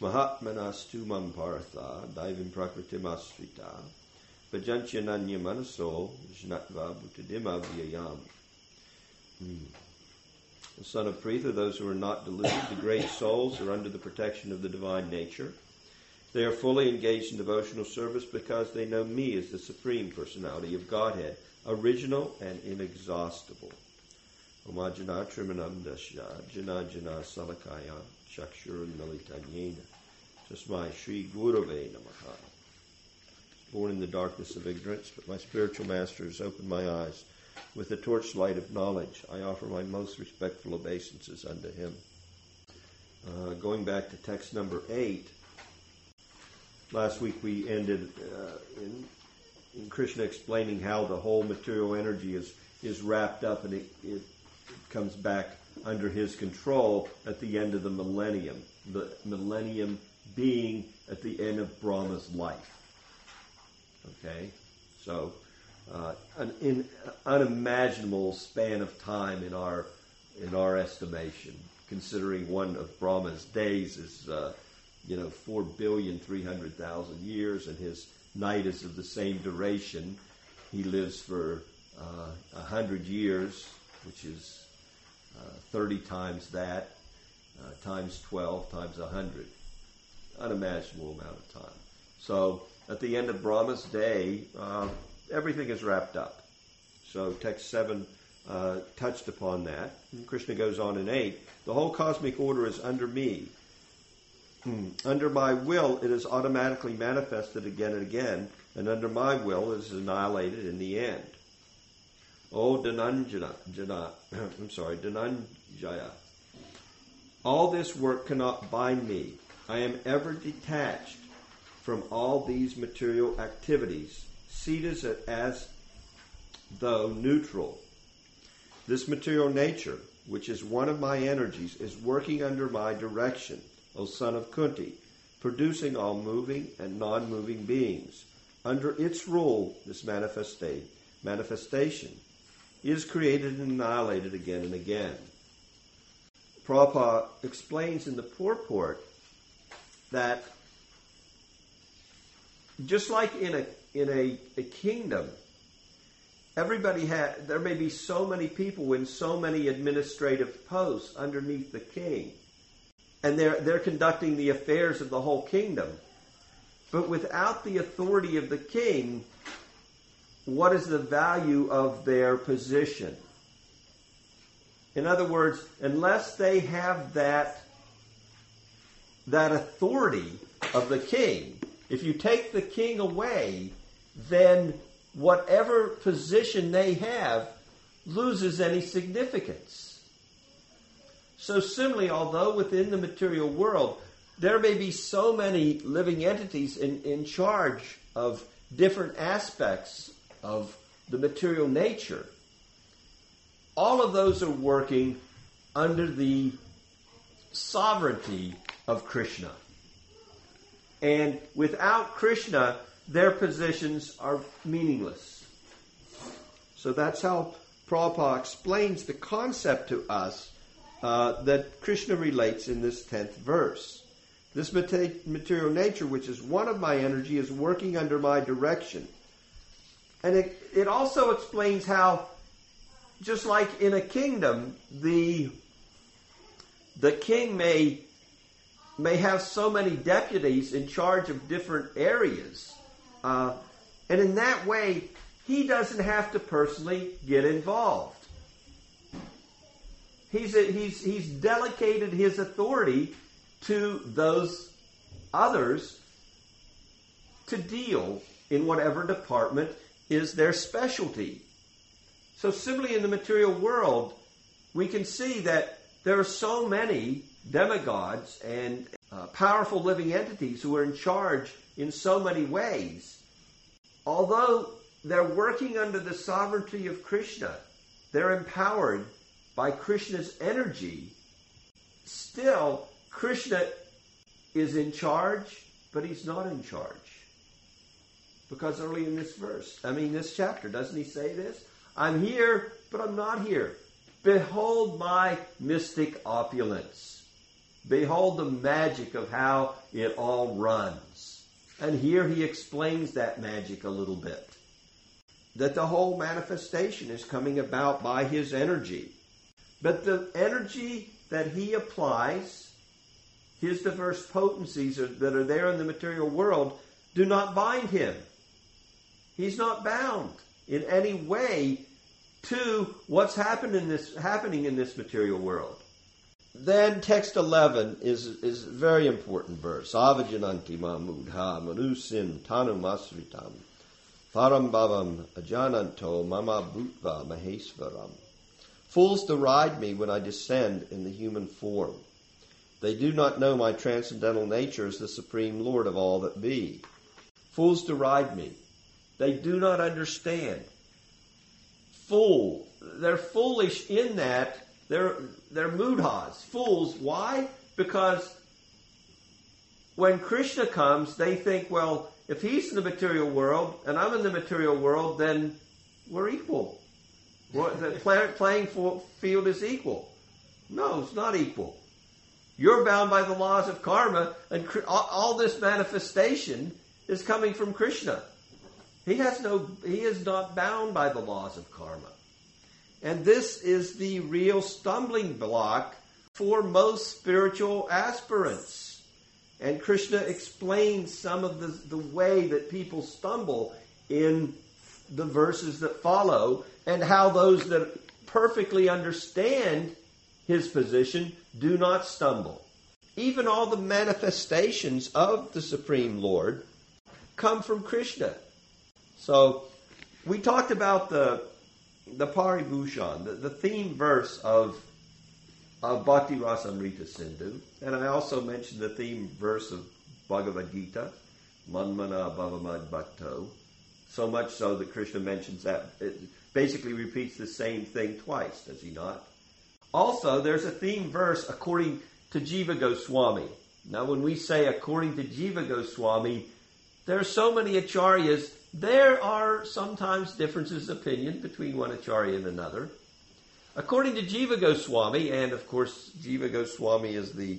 Mahatmanastu Mampartha, Daivim Prakritimasrita, Vajanchananya Manaso, Jnatva Bhutadima Vyayam. Hmm. The son of Pritha, those who are not deluded, the great souls are under the protection of the divine nature. They are fully engaged in devotional service because they know me as the supreme personality of Godhead, original and inexhaustible. Omajana Trimanam Dasya, Jana Jana Salakaya, Chakshur Militanyena, Tasmai Sri Gurave Namaha. Born in the darkness of ignorance, but my spiritual master has opened my eyes. With the torchlight of knowledge, I offer my most respectful obeisances unto him. Uh, going back to text number eight, last week we ended uh, in, in Krishna explaining how the whole material energy is, is wrapped up and it, it comes back under his control at the end of the millennium. The millennium being at the end of Brahma's life. Okay? So, uh, an in, unimaginable span of time in our, in our estimation, considering one of Brahma's days is, uh, you know, 4 billion 300,000 years, and his night is of the same duration. He lives for uh, 100 years, which is uh, 30 times that, uh, times 12, times 100. Unimaginable amount of time. So at the end of Brahma's day, uh, everything is wrapped up. So text 7 uh, touched upon that. Krishna goes on in 8. The whole cosmic order is under me. Hmm. Under my will, it is automatically manifested again and again, and under my will, it is annihilated in the end. O Dhananjana, Jana, I'm sorry, Dhananjaya. All this work cannot bind me. I am ever detached from all these material activities, seated as though neutral. This material nature, which is one of my energies, is working under my direction, O son of Kunti, producing all moving and non moving beings. Under its rule, this manifestation is created and annihilated again and again. Prabhupada explains in the purport that just like in a in a, a kingdom, everybody had there may be so many people in so many administrative posts underneath the king. And they're they're conducting the affairs of the whole kingdom. But without the authority of the king, what is the value of their position. In other words, unless they have that, that authority of the king, if you take the king away, then whatever position they have loses any significance. So, similarly, although within the material world there may be so many living entities in, in charge of different aspects of the material nature. All of those are working under the sovereignty of Krishna. And without Krishna, their positions are meaningless. So that's how Prabhupada explains the concept to us uh, that Krishna relates in this 10th verse. This material nature, which is one of my energy, is working under my direction. And it, it also explains how, just like in a kingdom, the, the king may, may have so many deputies in charge of different areas. Uh, and in that way, he doesn't have to personally get involved. He's, a, he's, he's delegated his authority to those others to deal in whatever department is their specialty. So, similarly, in the material world, we can see that there are so many demigods and uh, powerful living entities who are in charge in so many ways. Although they're working under the sovereignty of Krishna, they're empowered by Krishna's energy. Still, Krishna is in charge, but he's not in charge. Because early in this verse, I mean, this chapter, doesn't he say this? I'm here, but I'm not here. Behold my mystic opulence. Behold the magic of how it all runs. And here he explains that magic a little bit. That the whole manifestation is coming about by his energy. But the energy that he applies, his diverse potencies that are there in the material world, do not bind him. He's not bound in any way to what's happened in this, happening in this material world. Then text 11 is, is a very important verse. Avajananti mamudha manusim tanu masritam parambhavam ajananto mama bhutva mahesvaram. Fools deride me when I descend in the human form. They do not know my transcendental nature as the supreme Lord of all that be. Fools deride me. They do not understand. Fool. They're foolish in that they're, they're mudhas, fools. Why? Because when Krishna comes, they think, well, if he's in the material world and I'm in the material world, then we're equal. The playing field is equal. No, it's not equal. You're bound by the laws of karma, and all this manifestation is coming from Krishna. He has no, he is not bound by the laws of karma. And this is the real stumbling block for most spiritual aspirants. And Krishna explains some of the, the way that people stumble in the verses that follow and how those that perfectly understand his position do not stumble. Even all the manifestations of the Supreme Lord come from Krishna. So we talked about the the Paribhushan, the, the theme verse of of Bhakti Rasamrita Sindhu, and I also mentioned the theme verse of Bhagavad Gita, Manmana Bhavamad Bhakto, so much so that Krishna mentions that. It basically repeats the same thing twice, does he not? Also, there's a theme verse according to Jiva Goswami. Now, when we say according to Jiva Goswami, there are so many acharyas there are sometimes differences of opinion between one acharya and another. According to Jiva Goswami, and of course, Jiva Goswami is the,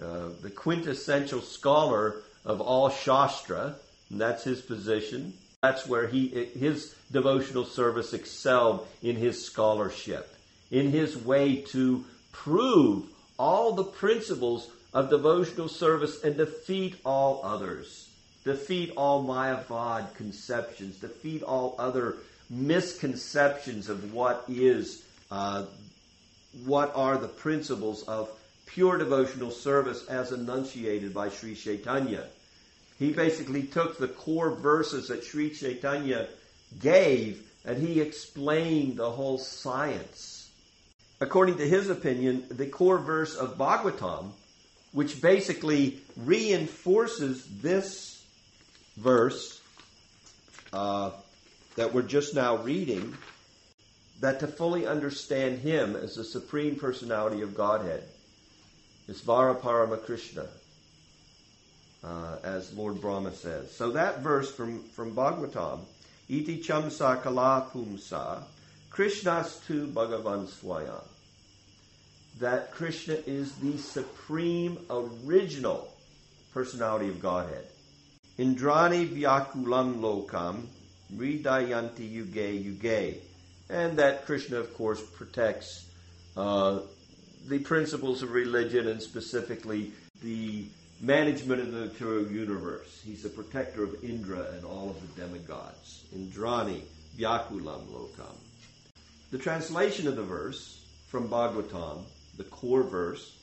uh, the quintessential scholar of all Shastra, and that's his position. That's where he, his devotional service excelled in his scholarship, in his way to prove all the principles of devotional service and defeat all others defeat all Mayavad conceptions, defeat all other misconceptions of what is, uh, what are the principles of pure devotional service as enunciated by Sri Chaitanya. He basically took the core verses that Sri Chaitanya gave and he explained the whole science. According to his opinion, the core verse of Bhagavatam, which basically reinforces this verse uh, that we're just now reading that to fully understand Him as the Supreme Personality of Godhead is Vara Parama Krishna, uh, as Lord Brahma says. So that verse from, from Bhagavatam, Iti Chamsa Kala Pumsa, Krishnas tu Bhagavan Swayam. That Krishna is the supreme original personality of Godhead. Indrani Vyakulam Lokam, Ridayanti Yuge Yuge. And that Krishna, of course, protects uh, the principles of religion and specifically the management of the material universe. He's the protector of Indra and all of the demigods. Indrani Vyakulam Lokam. The translation of the verse from Bhagavatam, the core verse,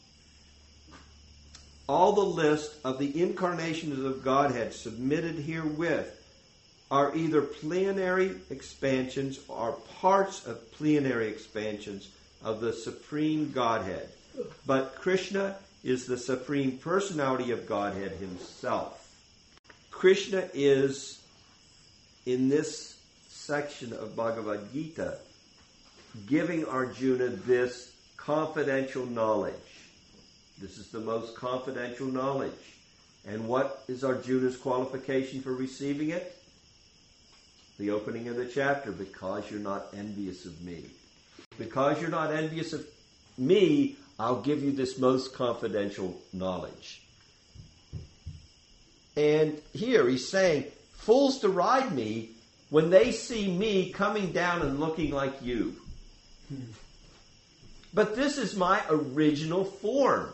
all the list of the incarnations of Godhead submitted herewith are either plenary expansions or parts of plenary expansions of the supreme Godhead. But Krishna is the supreme personality of Godhead himself. Krishna is, in this section of Bhagavad Gita, giving Arjuna this confidential knowledge. This is the most confidential knowledge. And what is our Arjuna's qualification for receiving it? The opening of the chapter, because you're not envious of me. Because you're not envious of me, I'll give you this most confidential knowledge. And here he's saying, fools deride me when they see me coming down and looking like you. Hmm. But this is my original form.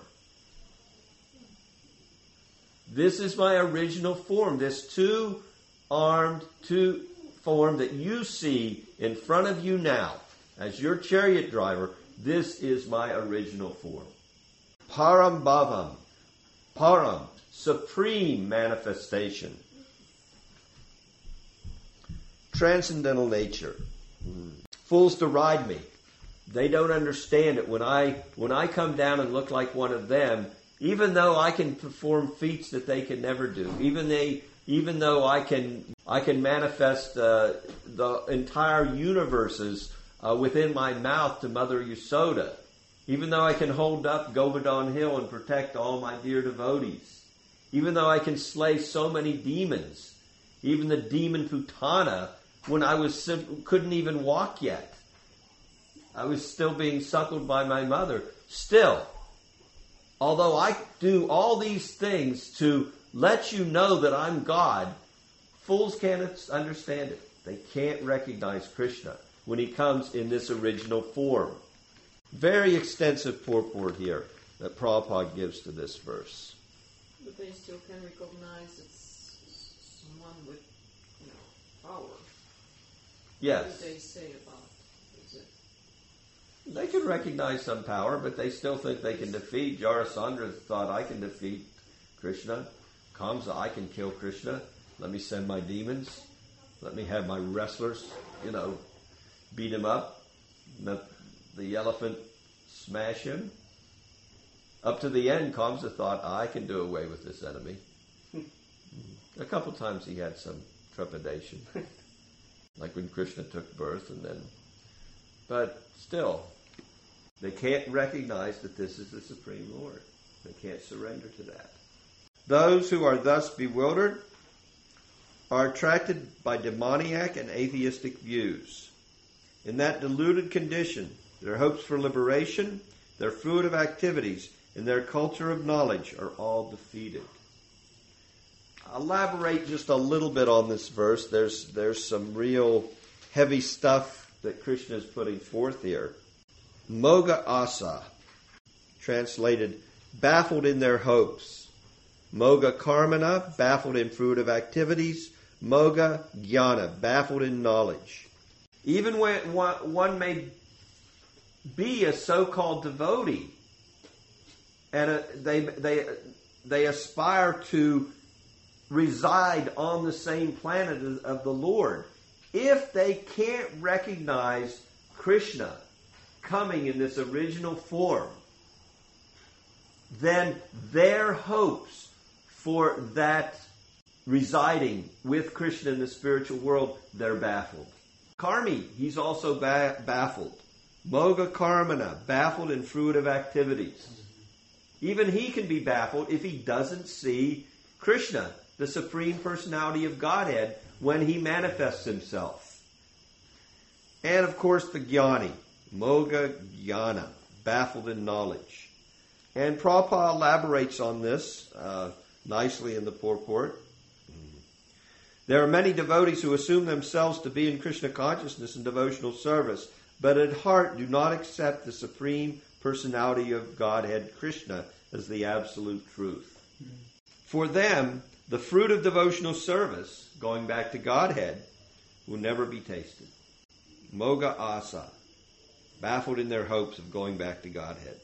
This is my original form, this two armed, two form that you see in front of you now as your chariot driver. This is my original form. Parambhavam, param, supreme manifestation. Transcendental nature. Hmm. Fools deride me. They don't understand it when I when I come down and look like one of them, even though I can perform feats that they can never do, even they even though I can I can manifest uh, the entire universes uh, within my mouth to Mother Yasoda, even though I can hold up Govardhan Hill and protect all my dear devotees, even though I can slay so many demons, even the demon Putana when I was sim- couldn't even walk yet. I was still being suckled by my mother. Still, although I do all these things to let you know that I'm God, fools can't understand it. They can't recognize Krishna when he comes in this original form. Very extensive purport here that Prabhupada gives to this verse. But they still can recognize it's someone with, you know, power. Yes. What do they say about? They can recognize some power, but they still think they can defeat. Jarasandha thought I can defeat Krishna. Kamsa, I can kill Krishna. Let me send my demons. Let me have my wrestlers, you know, beat him up. Let the elephant smash him. Up to the end, Kamsa thought, I can do away with this enemy. A couple times he had some trepidation, like when Krishna took birth, and then. But still, they can't recognize that this is the Supreme Lord. They can't surrender to that. Those who are thus bewildered are attracted by demoniac and atheistic views. In that deluded condition, their hopes for liberation, their fruitive activities, and their culture of knowledge are all defeated. Elaborate just a little bit on this verse. There's there's some real heavy stuff that Krishna is putting forth here. Moga asa, translated baffled in their hopes. Moga karmana, baffled in fruitive activities. Moga jnana, baffled in knowledge. Even when one may be a so-called devotee, and uh, they they they aspire to reside on the same planet of the Lord, if they can't recognize Krishna coming in this original form, then their hopes for that residing with Krishna in the spiritual world, they're baffled. Karmi, he's also ba- baffled. Moga Karmana, baffled in fruitive activities. Even he can be baffled if he doesn't see Krishna, the Supreme Personality of Godhead, when he manifests himself. And of course, the Jnani, Moga Jnana, baffled in knowledge. And Prabhupada elaborates on this uh, nicely in the purport. There are many devotees who assume themselves to be in Krishna consciousness and devotional service, but at heart do not accept the Supreme Personality of Godhead, Krishna, as the absolute truth. For them, the fruit of devotional service, going back to Godhead, will never be tasted. Moga asa, baffled in their hopes of going back to Godhead.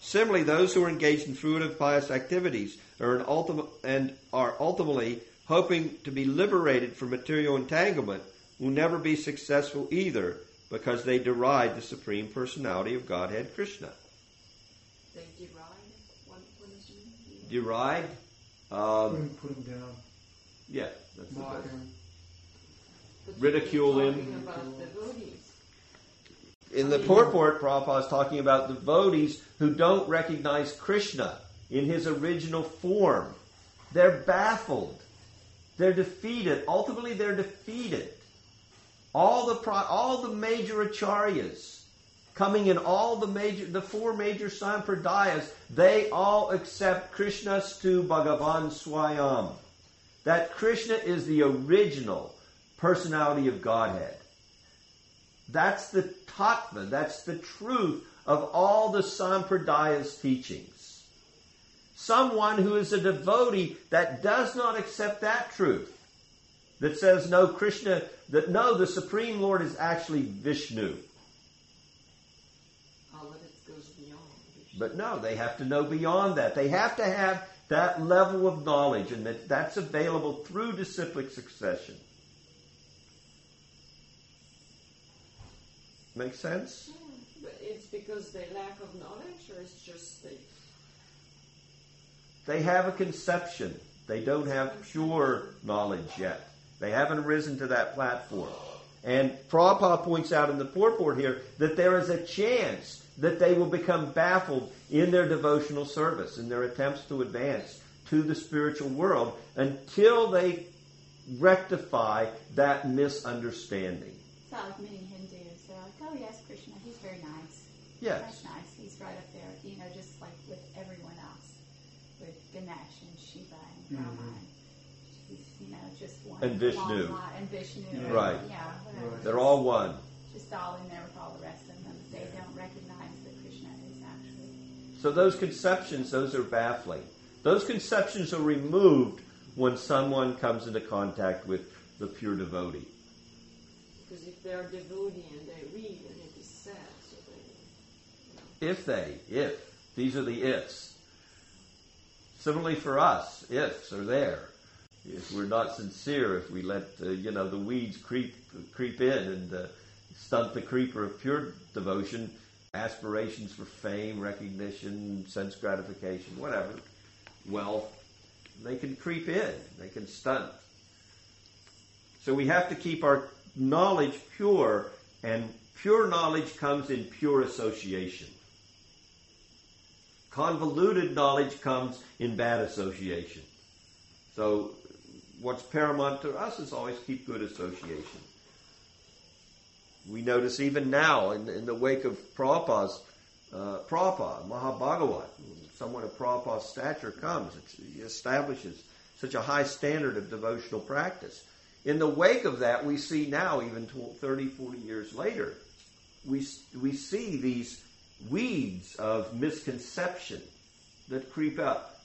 Similarly, those who are engaged in fruitive pious activities are ultimate, and are ultimately hoping to be liberated from material entanglement will never be successful either because they deride the Supreme Personality of Godhead, Krishna. They deride? What, what it? Deride? Put Um, him, put him down. yeah, that's the best. him. But Ridicule you're him. In the purport, Prabhupada is talking about devotees who don't recognize Krishna in his original form. They're baffled. They're defeated. Ultimately, they're defeated. All the all the major acharyas coming in all the major, the four major sampradayas, they all accept Krishnastu Bhagavan Swayam. That Krishna is the original personality of Godhead. That's the tattva, that's the truth of all the Sampradaya's teachings. Someone who is a devotee that does not accept that truth, that says no, Krishna, that no, the Supreme Lord is actually Vishnu. But no, they have to know beyond that. They have to have that level of knowledge, and that that's available through disciplic succession. Make sense? Hmm, but it's because they lack of knowledge, or it's just they. They have a conception. They don't have pure knowledge yet. They haven't risen to that platform. And Prabhupada points out in the purport here that there is a chance that they will become baffled in their devotional service, in their attempts to advance to the spiritual world, until they rectify that misunderstanding. It's not like many Hindus. They're like, oh, yes, Krishna, he's very nice. Yes. That's nice. He's right up there, you know, just like with everyone else, with Ganesh and Shiva and Brahma. Mhm. He's, you know, just one. And Vishnu. long line- And Vishnu. Yeah. Right. Yeah, whatever. Right. They're all one. Just all in there with all the rest of them. They don't recognize that Krishna is actually. So those conceptions, those are baffling. Those conceptions are removed when someone comes into contact with the pure devotee. Because if they are devotee and they read, and it is sad, so they. If they, if, these are the ifs. Similarly for us, ifs are there. If we're not sincere, if we let, uh, you know, the weeds creep, creep in and uh, stunt the creeper of pure devotion, aspirations for fame, recognition, sense gratification, whatever, wealth, they can creep in. They can stunt. So we have to keep our knowledge pure, and pure knowledge comes in pure association. Convoluted knowledge comes in bad association. So what's paramount to us is always keep good association. We notice even now in, in the wake of Prabhupada's, uh, Prabhupada, Mahabhagavat, someone of Prabhupada's stature comes, he establishes such a high standard of devotional practice. In the wake of that, we see now, even 30, 40 years later, we, we see these weeds of misconception that creep up.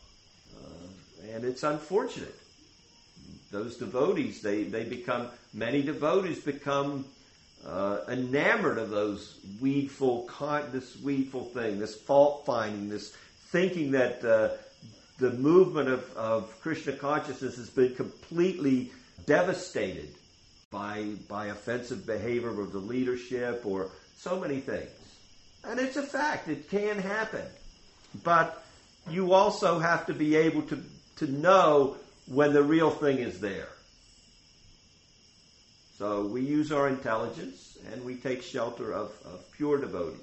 Uh, and it's unfortunate. Those devotees, they, they become, many devotees become uh, enamored of those weedful, con- this weedful thing, this fault finding, this thinking that uh, the movement of, of Krishna consciousness has been completely devastated by, by offensive behavior of the leadership or so many things. And it's a fact, it can happen. But you also have to be able to, to know when the real thing is there. So we use our intelligence and we take shelter of, of pure devotees.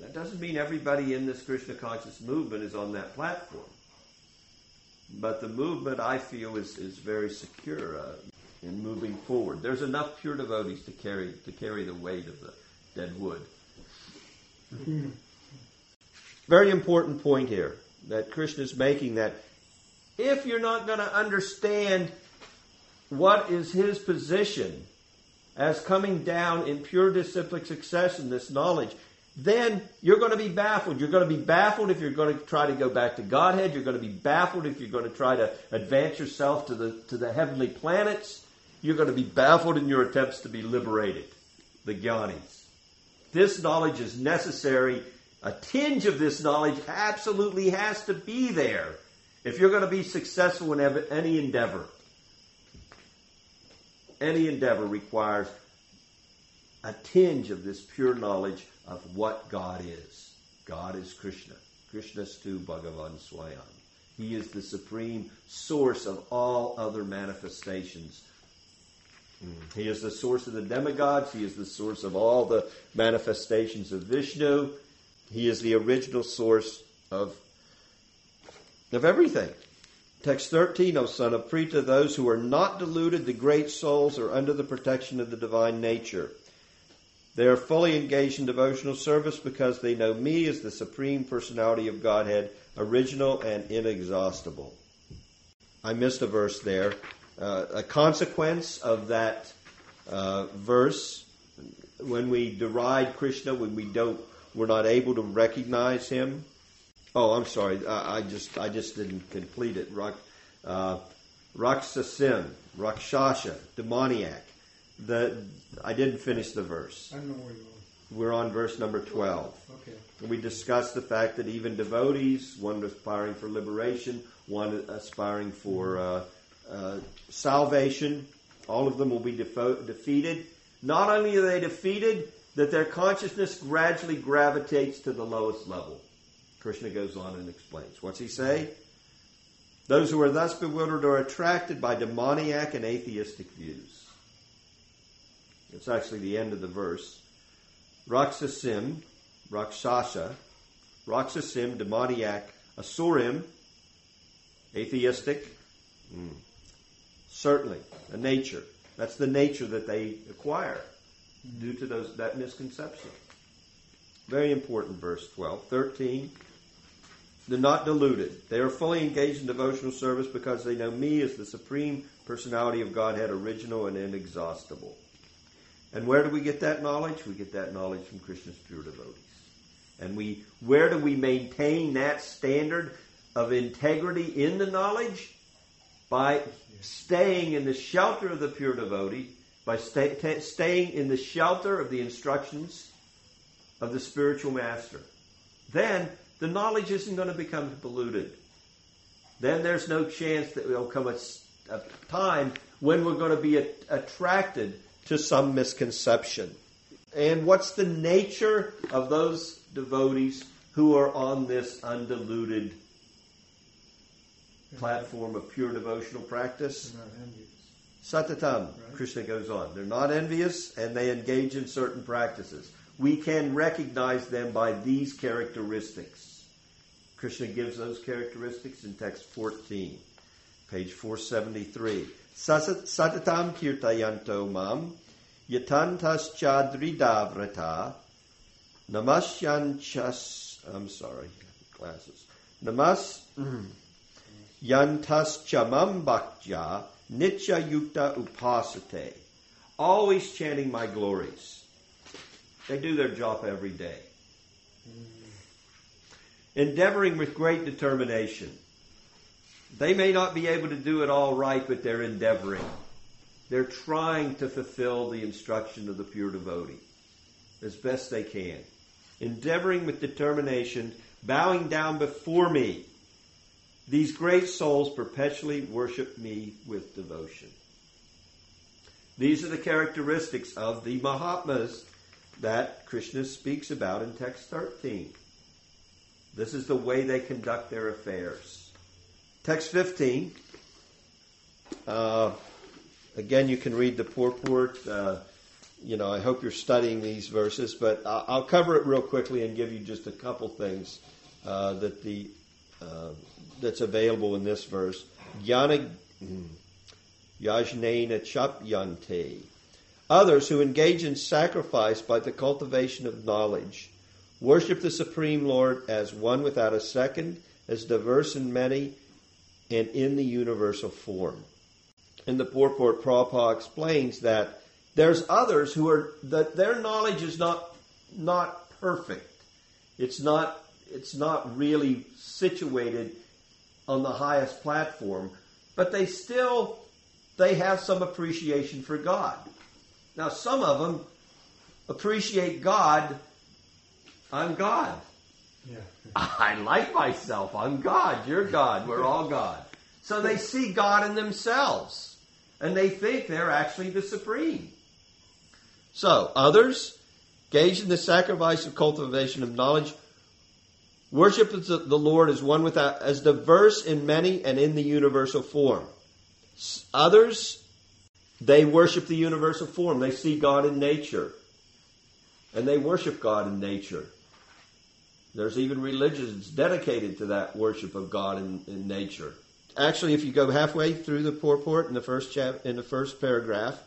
That doesn't mean everybody in this Krishna conscious movement is on that platform. But the movement, I feel, is, is very secure uh, in moving forward. There's enough pure devotees to carry to carry the weight of the dead wood. Very important point here that Krishna is making that if you're not going to understand what is his position as coming down in pure disciplic succession, this knowledge, then you're going to be baffled. You're going to be baffled if you're going to try to go back to Godhead. You're going to be baffled if you're going to try to advance yourself to the, to the heavenly planets. You're going to be baffled in your attempts to be liberated, the Gyanis. This knowledge is necessary. A tinge of this knowledge absolutely has to be there if you're going to be successful in any endeavor. Any endeavor requires a tinge of this pure knowledge of what God is. God is Krishna. Krishna Krishnastu Bhagavan Swayam. He is the supreme source of all other manifestations. Hmm. He is the source of the demigods. He is the source of all the manifestations of Vishnu. He is the original source of, of everything. Text 13, O son of Pritha, those who are not deluded, the great souls, are under the protection of the divine nature. They are fully engaged in devotional service because they know me as the supreme personality of Godhead, original and inexhaustible. I missed a verse there. Uh, a consequence of that uh, verse, when we deride Krishna, when we don't, we're not able to recognize him. Oh, I'm sorry. I, I just I just didn't complete it. Rak, uh, Raksasim, Rakshasha, demoniac. The I didn't finish the verse. I don't know where you are. We're on verse number twelve. Okay. We discussed the fact that even devotees, one aspiring for liberation, one aspiring for uh, uh, salvation, all of them will be defo- defeated. Not only are they defeated, that their consciousness gradually gravitates to the lowest level. Krishna goes on and explains. What's he say? Those who are thus bewildered are attracted by demoniac and atheistic views. It's actually the end of the verse. Raksasim, Rakshasha, Raksasim, demoniac, Asurim, atheistic, mm, certainly a nature. That's the nature that they acquire due to those that misconception. Very important verse 12. 13. They're not deluded. They are fully engaged in devotional service because they know me as the supreme personality of Godhead, original and inexhaustible. And where do we get that knowledge? We get that knowledge from Krishna's pure devotees. And we where do we maintain that standard of integrity in the knowledge? By staying in the shelter of the pure devotee, by stay, t- staying in the shelter of the instructions of the spiritual master. Then the knowledge isn't going to become polluted. Then there's no chance that there'll come a, a time when we're going to be a, attracted to some misconception. And what's the nature of those devotees who are on this undiluted platform of pure devotional practice? Not envious. Satatam, Right. Krishna goes on. They're not envious and they engage in certain practices. We can recognize them by these characteristics. Krishna gives those characteristics in text 14, page 473. Satatam kirtayanto mam yatantas chadridavrata namasyanchas, I'm sorry, glasses. Namas mm-hmm. yantas chamam bhaktya nitya yukta upasate. Always chanting my glories. They do their job every day. Mm-hmm. Endeavoring with great determination. They may not be able to do it all right, but they're endeavoring. They're trying to fulfill the instruction of the pure devotee as best they can. Endeavoring with determination, bowing down before me. These great souls perpetually worship me with devotion. These are the characteristics of the Mahatmas that Krishna speaks about in text 13. This is the way they conduct their affairs. Text 15. Uh, again, you can read the purport. Uh, you know, I hope you're studying these verses, but I'll, cover it real quickly and give you just a couple things uh, that the uh, that's available in this verse. Jnana yajnena chapyante. Others who engage in sacrifice by the cultivation of knowledge worship the Supreme Lord as one without a second, as diverse in many, and in the universal form. In the purport, Prabhupada explains that there's others who are that their knowledge is not not perfect. It's not it's not really situated on the highest platform, but they still they have some appreciation for God. Now some of them appreciate God. I'm God. Yeah. I like myself. I'm God. You're God. We're all God. So they see God in themselves. And they think they're actually the supreme. So, others, engaged in the sacrifice of cultivation of knowledge, worship the Lord as one without, as diverse in many and in the universal form. Others, they worship the universal form. They see God in nature. And they worship God in nature. There's even religions dedicated to that worship of God in, in nature. Actually, if you go halfway through the purport in the first chap, in the first paragraph,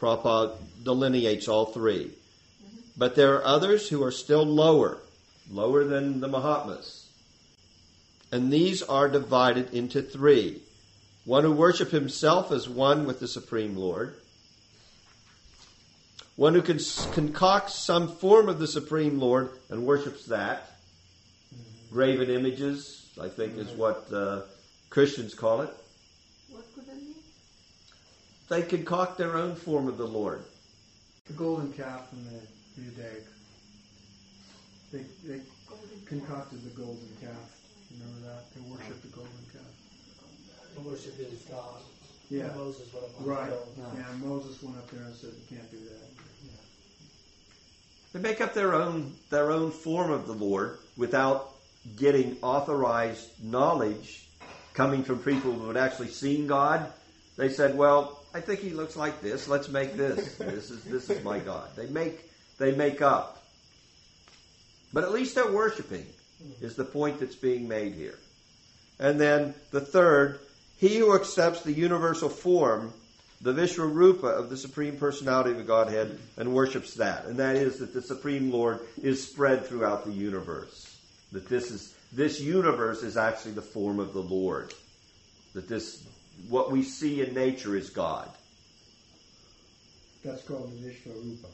Prabhupada delineates all 3 mm-hmm. But there are others who are still lower, lower than the Mahatmas. And these are divided into three. One who worship himself as one with the Supreme Lord. One who can concoct some form of the Supreme Lord and worships that. Graven images, I think, is what uh, Christians call it. What could that mean? They concoct their own form of the Lord. The golden calf and the Judaic. They, they concocted the golden calf. Remember that? They worshipped the golden calf. They worship is God. Yeah. Moses went up on Right. the hill. Yeah, Moses went up there and said, you can't do that. They make up their own their own form of the Lord without getting authorized knowledge coming from people who had actually seen God. They said, "Well, I think he looks like this. Let's make this. This is this is my God." They make they make up, but at least they're worshiping. Is the point that's being made here? And then the third, he who accepts the universal form the Vishwarupa of the Supreme Personality of the Godhead and worships that. And that is that the Supreme Lord is spread throughout the universe. That this is this universe is actually the form of the Lord. That this what we see in nature is God. That's called the Vishwarupa.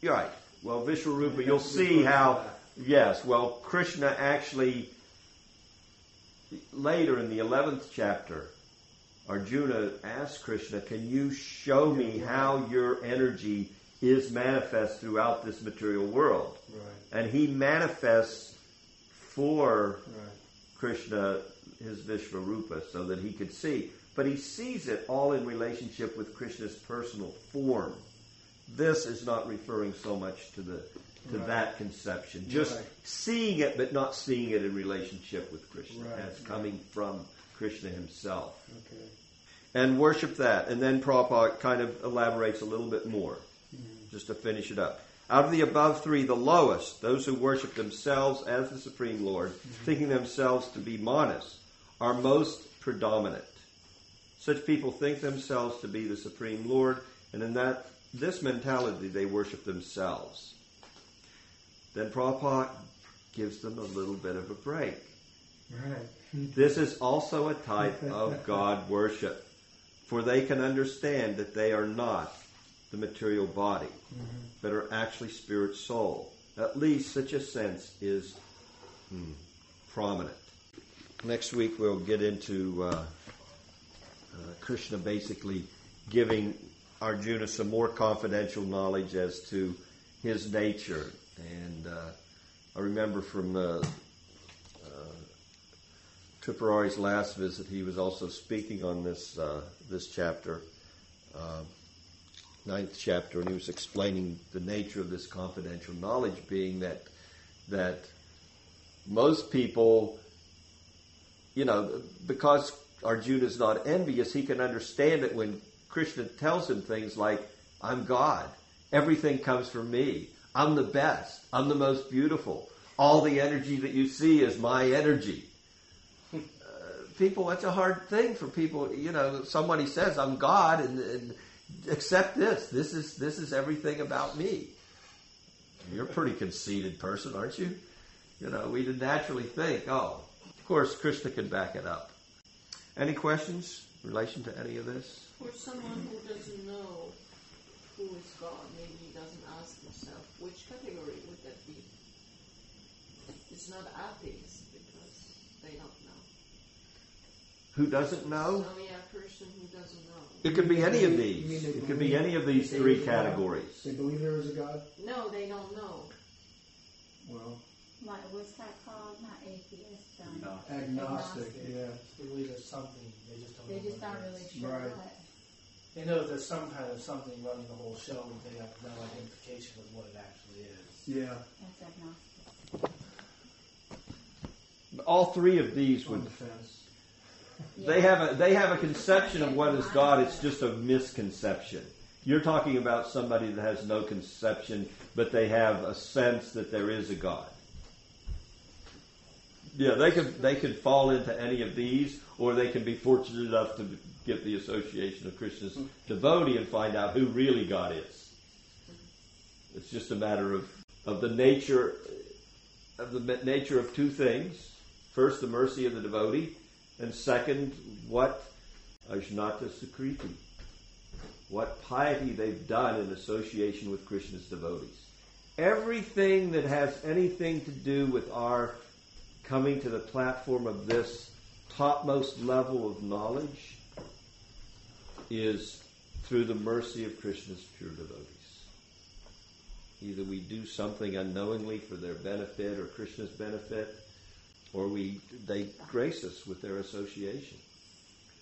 You're right. Well, Vishwarupa, you'll see how yes, well Krishna actually later in the eleventh chapter Arjuna asked Krishna, Can you show me how your energy is manifest throughout this material world? Right, And he manifests for right. Krishna his Vishvarupa so that he could see. But he sees it all in relationship with Krishna's personal form. This is not referring so much to the to Right. that conception. Just Right. seeing it but not seeing it in relationship with Krishna as coming from Krishna himself Okay. and worship that. And then Prabhupada kind of elaborates a little bit more, Mm-hmm. just to finish it up. Out of the above three, the lowest, those who worship themselves as the Supreme Lord, mm-hmm. thinking themselves to be manas, are most predominant. Such people think themselves to be the Supreme Lord, and in that this mentality they worship themselves. Then Prabhupada gives them a little bit of a break. Right. This is also a type of God worship, for they can understand that they are not the material body, but are actually spirit soul. At least such a sense is hmm, prominent. Next week we'll get into uh, uh, Krishna basically giving Arjuna some more confidential knowledge as to his nature. And uh, I remember from uh, Tripurari's last visit, he was also speaking on this uh, this chapter, uh, ninth chapter, and he was explaining the nature of this confidential knowledge, being that that most people, you know, because Arjuna is not envious, he can understand it when Krishna tells him things like, "I'm God. Everything comes from me. I'm the best. I'm the most beautiful. All the energy that you see is my energy." Uh, people, that's a hard thing for people. You know, somebody says, "I'm God," and, and accept this. This is this is everything about me. You're a pretty conceited person, aren't you? You know, we naturally think, "Oh, of course, Krishna can back it up." Any questions in relation to any of this? For someone who doesn't know who is God, maybe he doesn't ask himself, which category would that be? It's not atheists because they don't. Who doesn't know? So yeah, a person who doesn't know. It could be any of these. It could be any of these three categories. They believe there is a God? No, they don't know. Well, Like, what's that called? Not atheist. Um, agnostic, Agnostic. yeah. They believe there's something. They just don't. They know just what not really is. sure Right. what. They know there's some kind of something running the whole show, but they have no identification with what it actually is. Yeah, That's agnostic. All three of these on would the They have a they have a conception of what is God. It's just a misconception. You're talking about somebody that has no conception, but they have a sense that there is a God. Yeah, they could they could fall into any of these, or they can be fortunate enough to get the association of Krishna's devotee and find out who really God is. It's just a matter of, of the nature of the nature of two things. First, the mercy of the devotee, and second, what ajnata sukriti, what piety they've done in association with Krishna's devotees. Everything that has anything to do with our coming to the platform of this topmost level of knowledge is through the mercy of Krishna's pure devotees. Either we do something unknowingly for their benefit or Krishna's benefit, or we they grace us with their association.